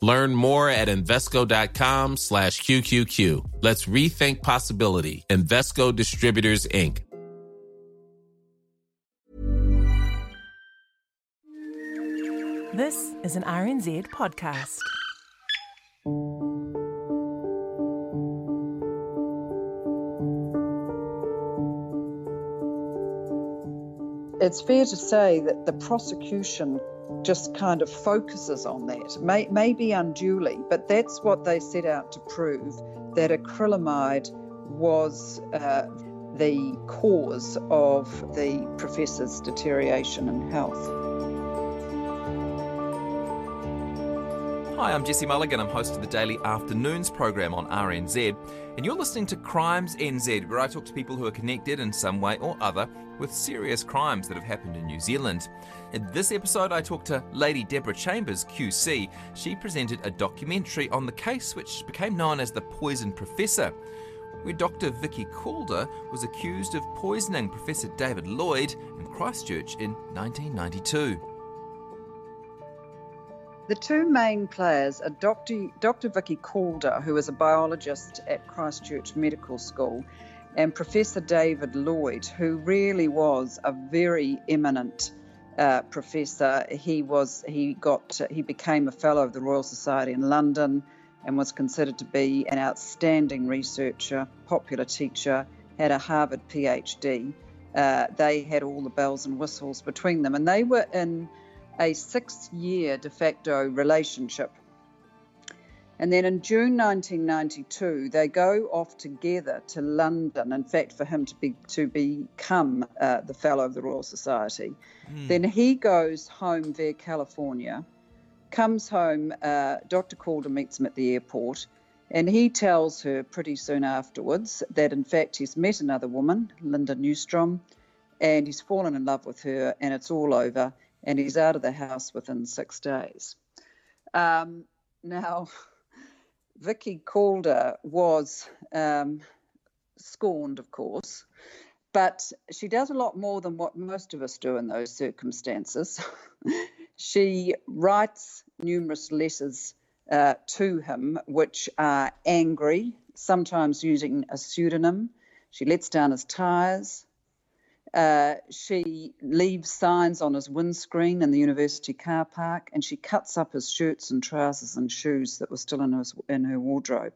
Learn more at Invesco.com slash QQQ. Let's rethink possibility. Invesco Distributors, Inc. This is an RNZ podcast. It's fair to say that the prosecution just kind of focuses on that, may, maybe unduly, but that's what they set out to prove that acrylamide was uh, the cause of the professor's deterioration in health. Hi, I'm Jesse Mulligan. I'm host of the Daily Afternoons program on RNZ, and you're listening to Crimes NZ, where I talk to people who are connected in some way or other with serious crimes that have happened in New Zealand. In this episode, I talked to Lady Deborah Chambers, QC. She presented a documentary on the case which became known as the Poison Professor, where Dr. Vicky Calder was accused of poisoning Professor David Lloyd in Christchurch in 1992. The two main players are Dr. Dr. Vicky Calder, who is a biologist at Christchurch Medical School, and Professor David Lloyd, who really was a very eminent uh, professor. He was he got he became a fellow of the Royal Society in London, and was considered to be an outstanding researcher, popular teacher, had a Harvard PhD. Uh, they had all the bells and whistles between them, and they were in a six year de facto relationship. And then in June 1992, they go off together to London. In fact, for him to be to become uh, the fellow of the Royal Society, mm. then he goes home via California, comes home. Uh, Dr. Calder meets him at the airport, and he tells her pretty soon afterwards that in fact he's met another woman, Linda Newstrom, and he's fallen in love with her, and it's all over and he's out of the house within six days. Um, now, Vicky Calder was um, scorned, of course, but she does a lot more than what most of us do in those circumstances. she writes numerous letters uh, to him, which are angry, sometimes using a pseudonym. She lets down his tyres. Uh, she leaves signs on his windscreen in the university car park, and she cuts up his shirts and trousers and shoes that were still in, his, in her wardrobe.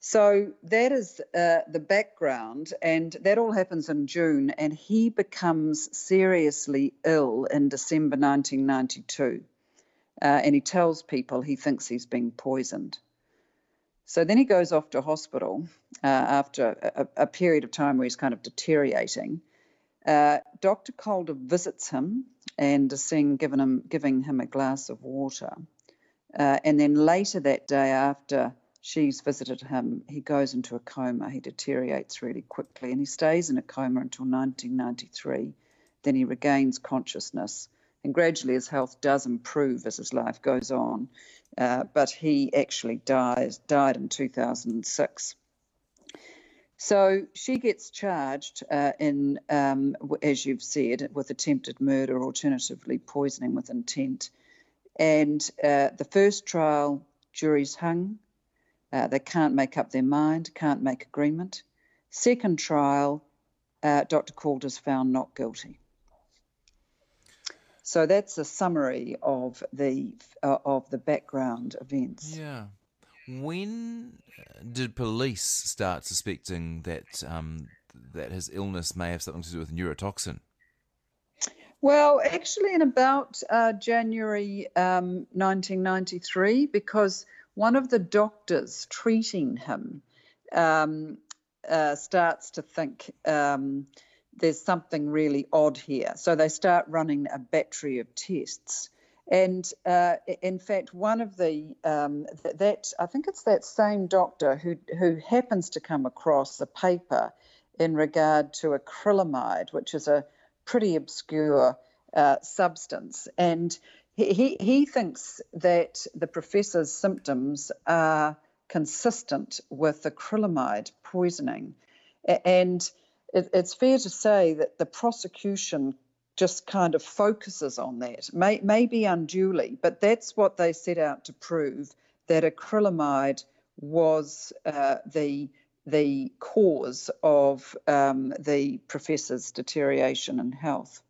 So that is uh, the background, and that all happens in June, and he becomes seriously ill in December 1992. Uh, and he tells people he thinks he's being poisoned. So then he goes off to hospital uh, after a, a, period of time where he's kind of deteriorating. Uh, Dr. Calder visits him and is seen giving him, giving him a glass of water. Uh, and then later that day, after she's visited him, he goes into a coma. He deteriorates really quickly and he stays in a coma until 1993. Then he regains consciousness. And gradually his health does improve as his life goes on. Uh, but he actually dies, died in 2006. So she gets charged uh, in, um, as you've said, with attempted murder, alternatively poisoning with intent. And uh, the first trial, jury's hung. Uh, they can't make up their mind, can't make agreement. Second trial, uh, Dr. Calder's found not guilty. So that's a summary of the uh, of the background events. Yeah. When did police start suspecting that um, that his illness may have something to do with neurotoxin? Well, actually, in about uh, January um, 1993, because one of the doctors treating him um, uh, starts to think um, there's something really odd here. So they start running a battery of tests. And uh, in fact, one of the um, th- that I think it's that same doctor who who happens to come across a paper in regard to acrylamide, which is a pretty obscure uh, substance, and he, he thinks that the professor's symptoms are consistent with acrylamide poisoning, and it, it's fair to say that the prosecution just kind of focuses on that, may, maybe unduly, but that's what they set out to prove that acrylamide was uh, the the cause of um, the professor's deterioration in health.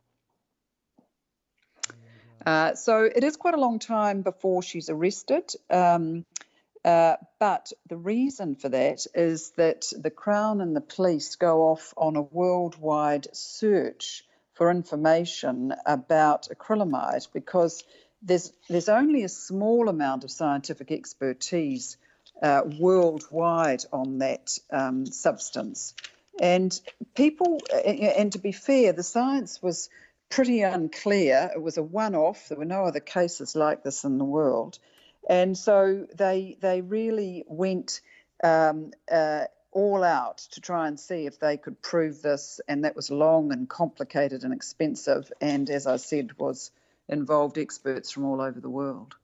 Uh, so it is quite a long time before she's arrested. Um, uh, but the reason for that is that the Crown and the police go off on a worldwide search for information about acrylamide because there's there's only a small amount of scientific expertise uh, worldwide on that um, substance, and people and to be fair, the science was pretty unclear. It was a one-off. There were no other cases like this in the world, and so they they really went. Um, uh, all out to try and see if they could prove this, and that was long and complicated and expensive, and as I said, was involved experts from all over the world.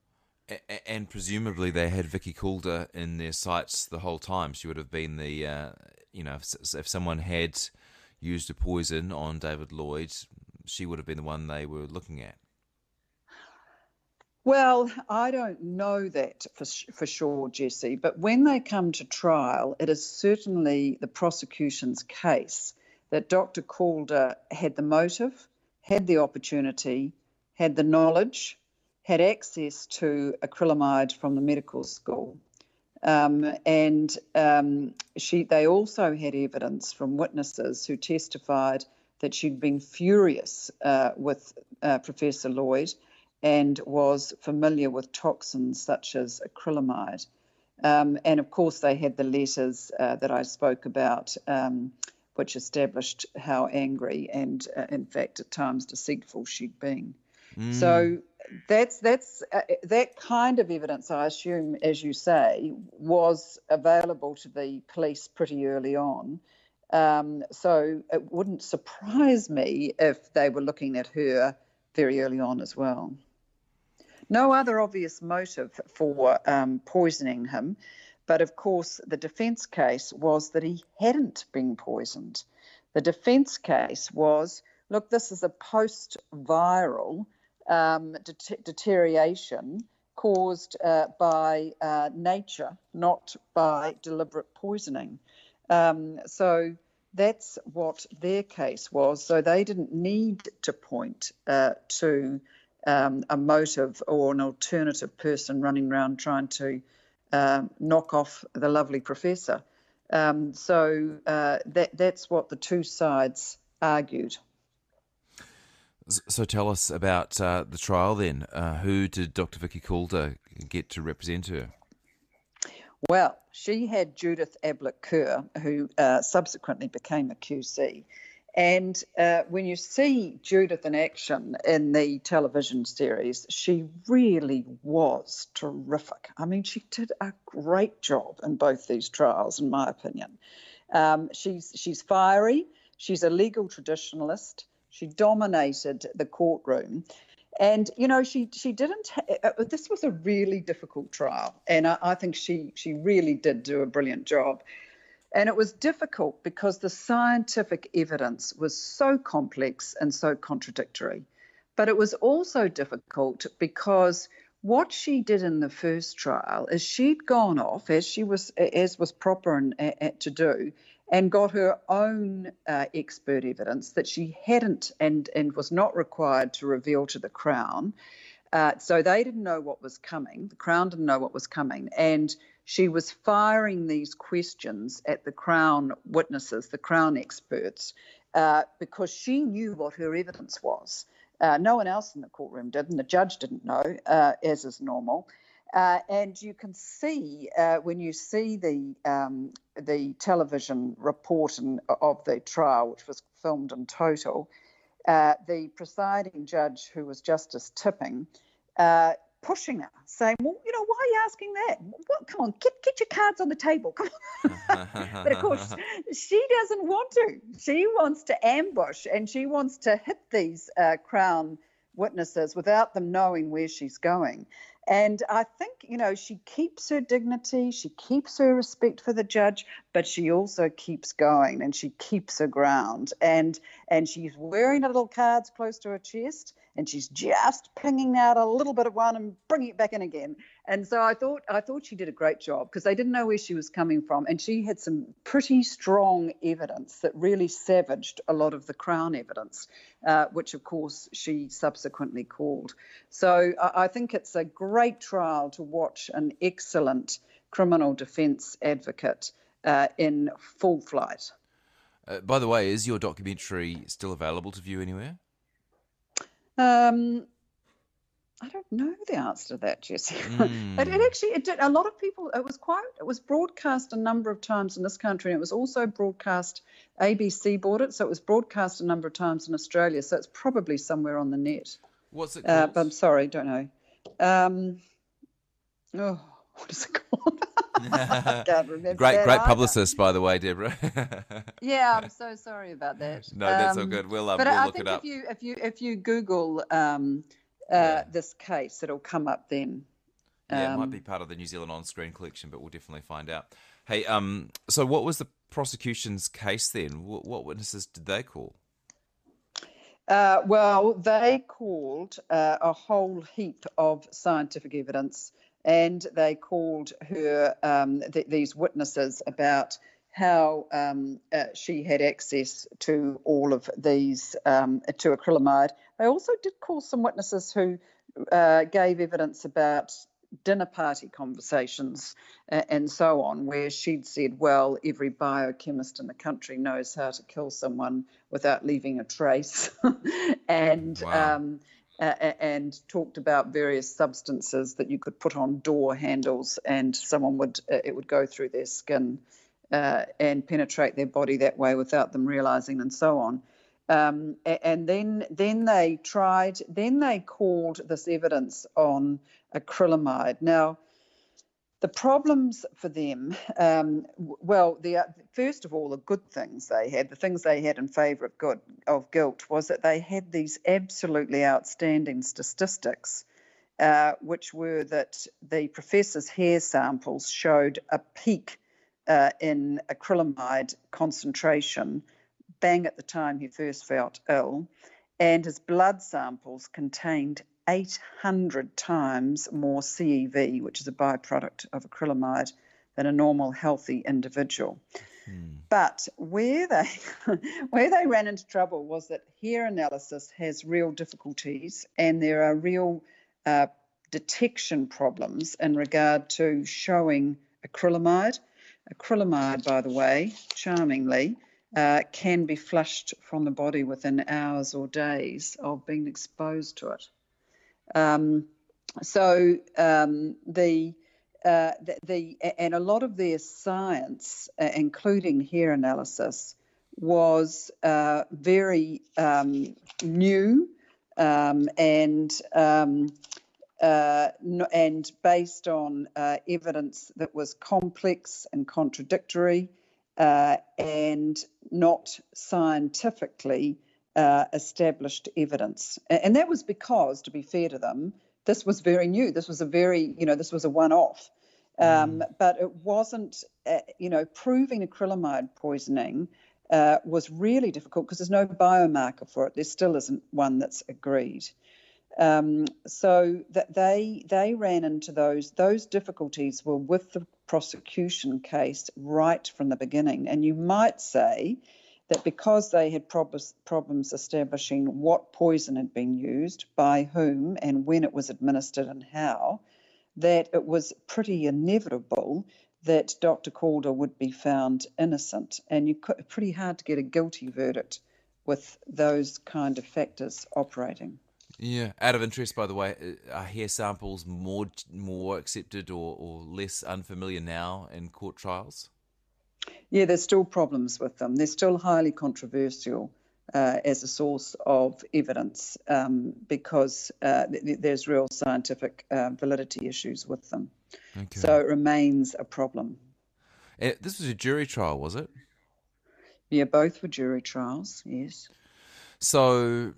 And presumably they had Vicky Calder in their sights the whole time. She would have been the, uh, you know, if, if someone had used a poison on David Lloyd, she would have been the one they were looking at. Well, I don't know that for, for sure, Jesse, but when they come to trial, it is certainly the prosecution's case that Dr. Calder had the motive, had the opportunity, had the knowledge, had access to acrylamide from the medical school. Um, and um, she, they also had evidence from witnesses who testified that she'd been furious uh, with uh, Professor Lloyd and was familiar with toxins such as acrylamide. Um, and of course, they had the letters uh, that I spoke about, um, which established how angry and, uh, in fact, at times deceitful she'd been. Mm. So that's that's uh, that kind of evidence, I assume, as you say, was available to the police pretty early on. Um, so it wouldn't surprise me if they were looking at her very early on as well. No other obvious motive for um, poisoning him, but of course, the defence case was that he hadn't been poisoned. The defence case was look, this is a post viral um, det- deterioration caused uh, by uh, nature, not by deliberate poisoning. Um, so that's what their case was. So they didn't need to point uh, to um, a motive or an alternative person running around trying to uh, knock off the lovely professor. Um, so uh, that that's what the two sides argued. So tell us about uh, the trial then. Uh, who did Dr. Vicky Calder get to represent her? Well, she had Judith Ablett Kerr, who uh, subsequently became a QC. And uh, when you see Judith in action in the television series, she really was terrific. I mean, she did a great job in both these trials, in my opinion. Um, she's she's fiery. She's a legal traditionalist. She dominated the courtroom, and you know she she didn't. Uh, uh, this was a really difficult trial, and I, I think she she really did do a brilliant job. And it was difficult because the scientific evidence was so complex and so contradictory. But it was also difficult because what she did in the first trial is she'd gone off as she was as was proper and, to do and got her own uh, expert evidence that she hadn't and and was not required to reveal to the crown. Uh, so they didn't know what was coming. The crown didn't know what was coming. And she was firing these questions at the Crown witnesses, the Crown experts, uh, because she knew what her evidence was. Uh, no one else in the courtroom did, and the judge didn't know, uh, as is normal. Uh, and you can see uh, when you see the um, the television report in, of the trial, which was filmed in total, uh, the presiding judge, who was Justice Tipping, uh, pushing her, saying, "Well, you know, why are you asking that? What? come on, get get your cards on the table, come on." but of course, she doesn't want to. She wants to ambush, and she wants to hit these uh, Crown witnesses without them knowing where she's going. And I think, you know, she keeps her dignity, she keeps her respect for the judge, but she also keeps going and she keeps her ground. And and she's wearing her little cards close to her chest and she's just pinging out a little bit of one and bringing it back in again. And so I thought I thought she did a great job because they didn't know where she was coming from, and she had some pretty strong evidence that really savaged a lot of the Crown evidence, uh, which of course she subsequently called. So I, I think it's a great trial to watch an excellent criminal defence advocate uh, in full flight. Uh, by the way, is your documentary still available to view anywhere? Um, I don't know the answer to that, Jesse. Mm. it, it, actually it did a lot of people. It was quite. It was broadcast a number of times in this country, and it was also broadcast. ABC bought it, so it was broadcast a number of times in Australia. So it's probably somewhere on the net. What's it called? Uh, but I'm sorry, don't know. Um, oh, what is it called? great, great either. publicist, by the way, Deborah. yeah, I'm so sorry about that. No, that's all um, good. We'll, um, but we'll I look think it up. if you if you if you Google um, uh, yeah. this case, it'll come up then. Yeah, it might um, be part of the New Zealand on-screen collection, but we'll definitely find out. Hey, um, so what was the prosecution's case then? What, what witnesses did they call? Uh, well, they called uh, a whole heap of scientific evidence and they called her um, th- these witnesses about how um, uh, she had access to all of these um, to acrylamide. They also did call some witnesses who uh, gave evidence about dinner party conversations uh, and so on, where she'd said, "Well, every biochemist in the country knows how to kill someone without leaving a trace," and wow. um, uh, and talked about various substances that you could put on door handles and someone would uh, it would go through their skin uh, and penetrate their body that way without them realizing and so on. Um, and then then they tried then they called this evidence on acrylamide. Now the problems for them, um, well, the, uh, first of all, the good things they had, the things they had in favour of of guilt, was that they had these absolutely outstanding statistics, uh, which were that the professor's hair samples showed a peak uh, in acrylamide concentration, bang at the time he first felt ill, and his blood samples contained 800 times more CEV, which is a byproduct of acrylamide, than a normal healthy individual. Hmm. But where they where they ran into trouble was that hair analysis has real difficulties, and there are real uh, detection problems in regard to showing acrylamide. Acrylamide, by the way, charmingly, uh, can be flushed from the body within hours or days of being exposed to it. Um, so um, the, uh, the, the and a lot of their science, uh, including hair analysis, was uh, very um, new um, and um, uh, and based on uh, evidence that was complex and contradictory uh, and not scientifically uh, established evidence. And that was because, to be fair to them, this was very new. This was a very, you know, this was a one off. Um, mm. But it wasn't, uh, you know, proving acrylamide poisoning uh, was really difficult because there's no biomarker for it. There still isn't one that's agreed. Um, so that they they ran into those those difficulties were with the prosecution case right from the beginning, and you might say that because they had prob- problems establishing what poison had been used, by whom, and when it was administered and how, that it was pretty inevitable that Dr. Calder would be found innocent. And you could, pretty hard to get a guilty verdict with those kind of factors operating. Yeah. Out of interest, by the way, uh, are hair samples more more accepted or, or less unfamiliar now in court trials? Yeah, there's still problems with them. They're still highly controversial uh, as a source of evidence um, because uh, th- there's real scientific uh, validity issues with them. Okay. So it remains a problem. Uh, this was a jury trial, was it? Yeah, both were jury trials, yes. So,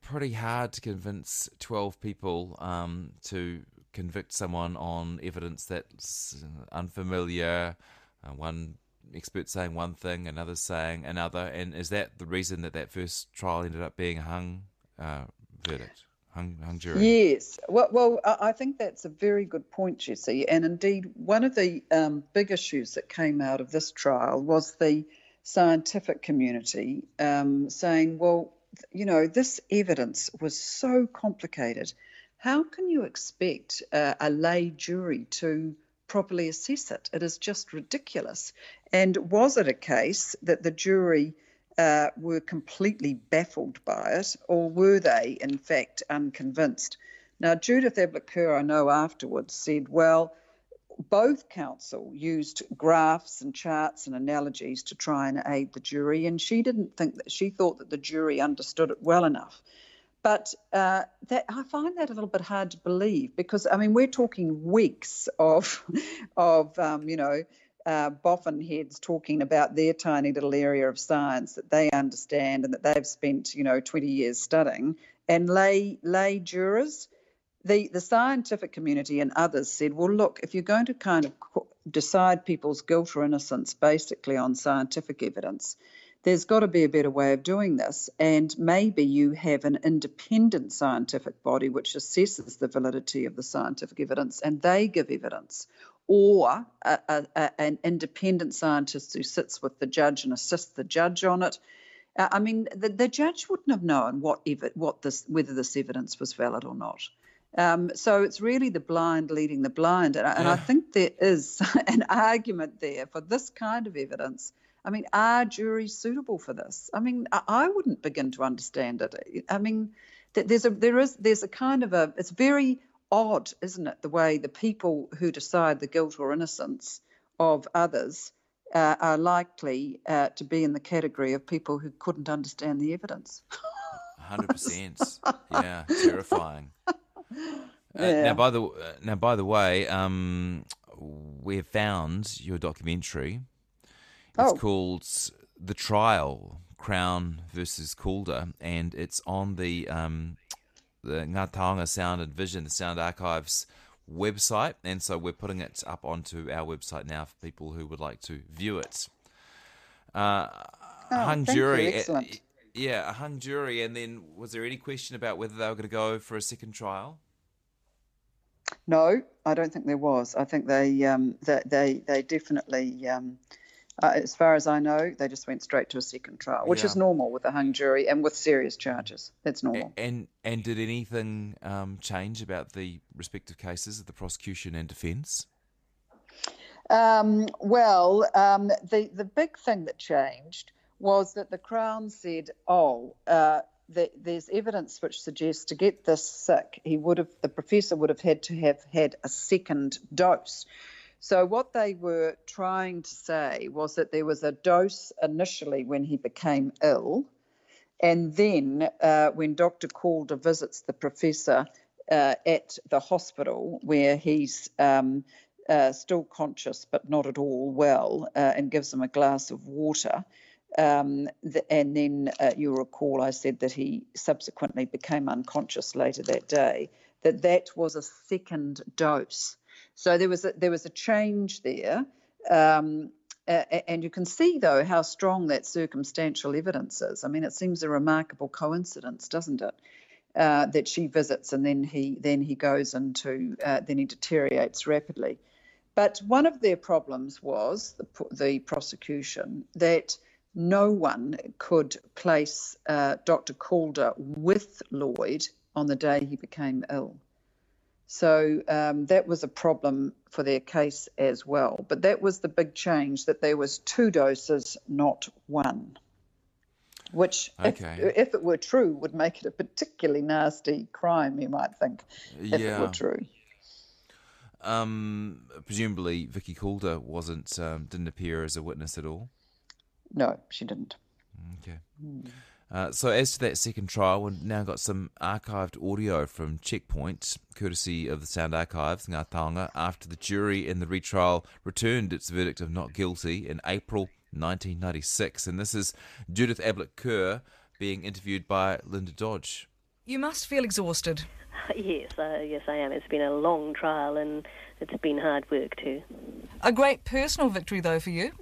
pretty hard to convince 12 people um, to convict someone on evidence that's unfamiliar, uh, one expert saying one thing, another saying another. And is that the reason that that first trial ended up being a hung uh, verdict? Hung, hung jury. Yes. Well, well, I think that's a very good point, Jesse. And indeed, one of the um, big issues that came out of this trial was the scientific community um, saying, well, you know, this evidence was so complicated. How can you expect uh, a lay jury to properly assess it? It is just ridiculous. And was it a case that the jury uh, were completely baffled by it, or were they, in fact, unconvinced? Now, Judith Ablett I know afterwards, said, well, both counsel used graphs and charts and analogies to try and aid the jury, and she didn't think that she thought that the jury understood it well enough. But uh, that, I find that a little bit hard to believe because I mean we're talking weeks of of um, you know uh, boffin heads talking about their tiny little area of science that they understand and that they've spent you know 20 years studying, and lay lay jurors the, the scientific community and others said, well, look, if you're going to kind of decide people's guilt or innocence basically on scientific evidence, there's got to be a better way of doing this. And maybe you have an independent scientific body which assesses the validity of the scientific evidence and they give evidence. Or a, a, a, an independent scientist who sits with the judge and assists the judge on it. Uh, I mean, the, the judge wouldn't have known what, ev- what this, whether this evidence was valid or not. Um, so it's really the blind leading the blind. And, and I think there is an argument there for this kind of evidence. I mean, are juries suitable for this? I mean, I, wouldn't begin to understand it. I mean, there's a there is there's a kind of a it's very odd, isn't it, the way the people who decide the guilt or innocence of others uh, are likely uh, to be in the category of people who couldn't understand the evidence. Hundred percent. Yeah, terrifying. Uh, now, by the uh, now, by the way, um, we have found your documentary. It's oh. called "The Trial: Crown versus Calder," and it's on the um, the Ngā Taonga Sound and Vision, the Sound Archives website, and so we're putting it up onto our website now for people who would like to view it. Uh, oh, hung jury, excellent. Yeah, a hung jury. And then was there any question about whether they were going to go for a second trial? No, I don't think there was. I think they um, they, they, they definitely, um, uh, as far as I know, they just went straight to a second trial, which yeah. is normal with a hung jury and with serious charges. That's normal. And and did anything um, change about the respective cases of the prosecution and defence? Um, well, um, the the big thing that changed was that the Crown said, oh, uh, the, there's evidence which suggests to get this sick, he would have, the professor would have had to have had a second dose. So what they were trying to say was that there was a dose initially when he became ill, and then uh, when Dr. Calder visits the professor uh, at the hospital where he's um, uh, still conscious but not at all well, uh, and gives him a glass of water. Um, the, and then uh, you'll recall I said that he subsequently became unconscious later that day. That that was a second dose. So there was a, there was a change there, um, and you can see though how strong that circumstantial evidence is. I mean, it seems a remarkable coincidence, doesn't it? Uh, that she visits and then he then he goes into uh, then he deteriorates rapidly. But one of their problems was the, the prosecution that no one could place uh, Dr. Calder with Lloyd on the day he became ill. So um, that was a problem for their case as well. But that was the big change that there was two doses, not one. Which, okay. if, if, it were true, would make it a particularly nasty crime. You might think, if yeah. it were true. Um, presumably, Vicky Calder wasn't um, didn't appear as a witness at all. No, she didn't. Okay. Mm. Uh, so, as to that second trial, we've now got some archived audio from Checkpoint, courtesy of the Sound Archives, Ngā Taonga, after the jury in the retrial returned its verdict of not guilty in April 1996. And this is Judith Ablett Kerr being interviewed by Linda Dodge. You must feel exhausted. Yes, uh, yes, I am. It's been a long trial and it's been hard work too. A great personal victory, though, for you.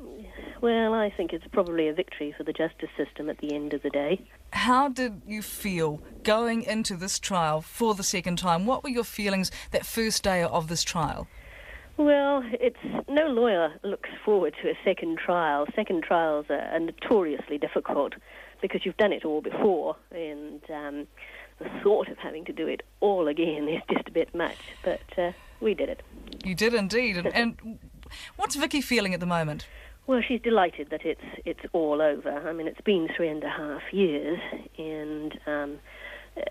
Well, I think it's probably a victory for the justice system at the end of the day. How did you feel going into this trial for the second time? What were your feelings that first day of this trial? Well, it's no lawyer looks forward to a second trial. Second trials are, notoriously difficult because you've done it all before, and um, the thought of having to do it all again is just a bit much. But uh, we did it. You did indeed. And, and what's Vicky feeling at the moment? Well, she's delighted that it's it's all over. I mean, it's been three and a half years, and um,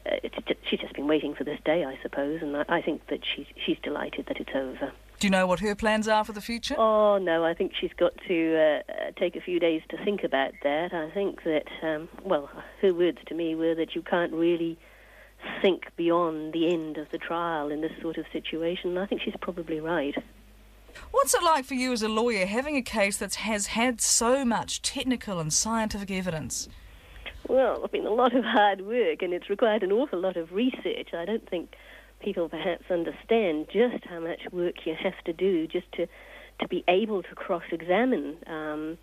it's just, she's just been waiting for this day, I suppose. And I, I think that she's she's delighted that it's over. Do you know what her plans are for the future? Oh no, I think she's got to uh, uh, take a few days to think about that. I think that um, well, her words to me were that you can't really think beyond the end of the trial in this sort of situation. And I think she's probably right. What's it like for you as a lawyer having a case that has had so much technical and scientific evidence? Well, I mean, a lot of hard work, and it's required an awful lot of research. I don't think people perhaps understand just how much work you have to do just to, to be able to cross examine um,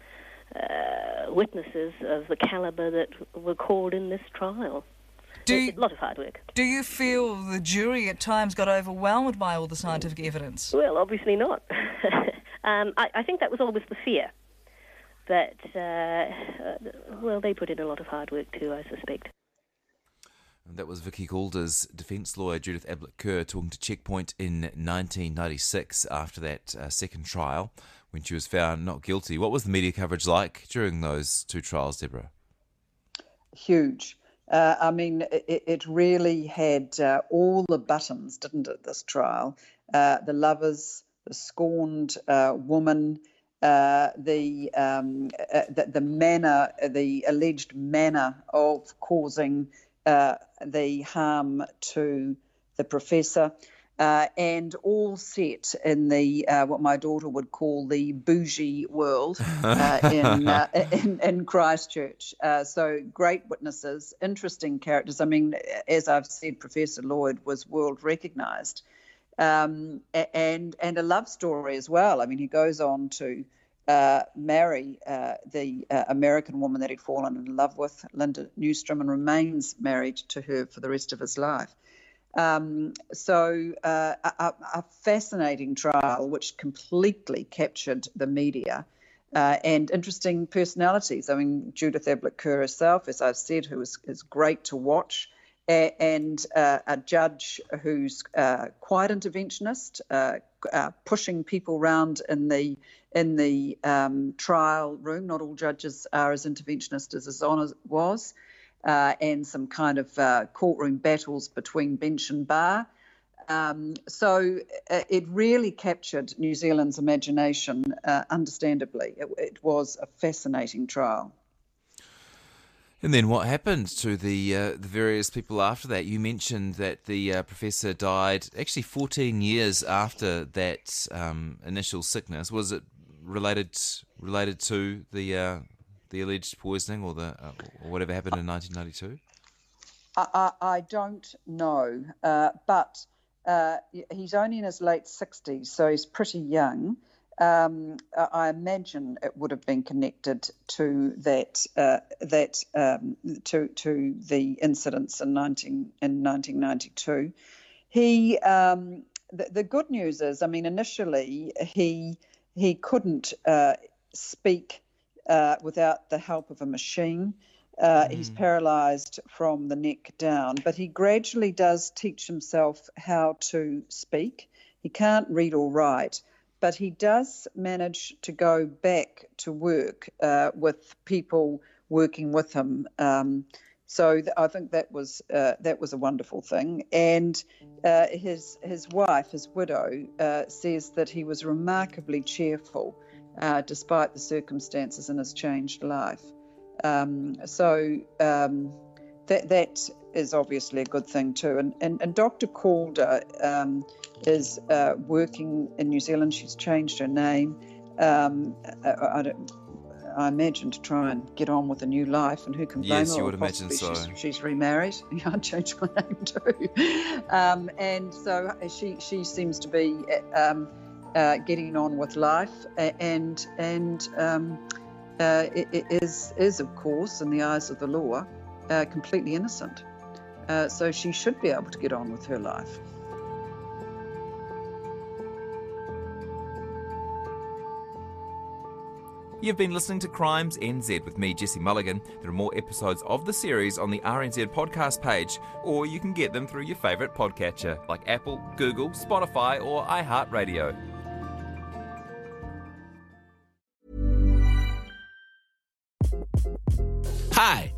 uh, witnesses of the caliber that were called in this trial. Do you, a lot of hard work. Do you feel the jury at times got overwhelmed by all the scientific evidence? Well, obviously not. um, I, I, think that was always the fear. But, uh, uh, well, they put in a lot of hard work too, I suspect. And that was Vicky Calder's defence lawyer, Judith Ablett Kerr, talking to Checkpoint in 1996 after that uh, second trial when she was found not guilty. What was the media coverage like during those two trials, Deborah? Huge. Uh, I mean, it, it really had uh, all the buttons, didn't it, this trial? Uh, the lovers, the scorned uh, woman, uh, the, um, uh, the, the manner, the alleged manner of causing the harm to the professor uh, and all set in the uh, what my daughter would call the bougie world uh, in, uh, in, in Christchurch. Uh, so great witnesses, interesting characters. I mean, as I've said, Professor Lloyd was world recognised, um, and and a love story as well. I mean, he goes on to. Uh, marry the American woman that he'd fallen in love with, Linda Newstrom, and remains married to her for the rest of his life. Um, so, uh, a, a, fascinating trial which completely captured the media uh, and interesting personalities. I mean, Judith Ablett Kerr herself, as I've said, who is, is great to watch, and uh, a judge who's uh, quite interventionist, uh, uh, pushing people around in the in the um, trial room. Not all judges are as interventionist as his honour was uh, and some kind of uh, courtroom battles between bench and bar. Um, so uh, it really captured New Zealand's imagination, uh, understandably. It, it, was a fascinating trial. And then what happened to the uh, the various people after that? You mentioned that the uh, professor died actually 14 years after that um, initial sickness. Was it related related to the the alleged poisoning or the uh, or whatever happened in 1992? I, I, don't know, uh, but uh, he's only in his late 60s, so he's pretty young. Um, I imagine it would have been connected to that uh, that um, to to the incidents in 19 in 1992. He um, the, the, good news is, I mean, initially he he couldn't uh, speak uh, without the help of a machine. Uh, mm. He's paralyzed from the neck down, but he gradually does teach himself how to speak. He can't read or write, but he does manage to go back to work uh, with people working with him. Um, so th- I think that was uh, that was a wonderful thing. And uh, his his wife, his widow, uh, says that he was remarkably cheerful uh, despite the circumstances in his changed life. Um, so um, that that is obviously a good thing too. And and, and Dr. Calder um, is uh, working in New Zealand. She's changed her name. Um, I, I, I, imagine to try and get on with a new life, and who can blame yes, her? you would imagine so. She's, she's remarried. Yeah, I changed my name too, um, and so she she seems to be um, uh, getting on with life, and and um, uh, is is of course in the eyes of the law uh, completely innocent. Uh, so she should be able to get on with her life. You've been listening to Crimes NZ with me, Jesse Mulligan. There are more episodes of the series on the RNZ podcast page, or you can get them through your favourite podcatcher like Apple, Google, Spotify, or iHeartRadio.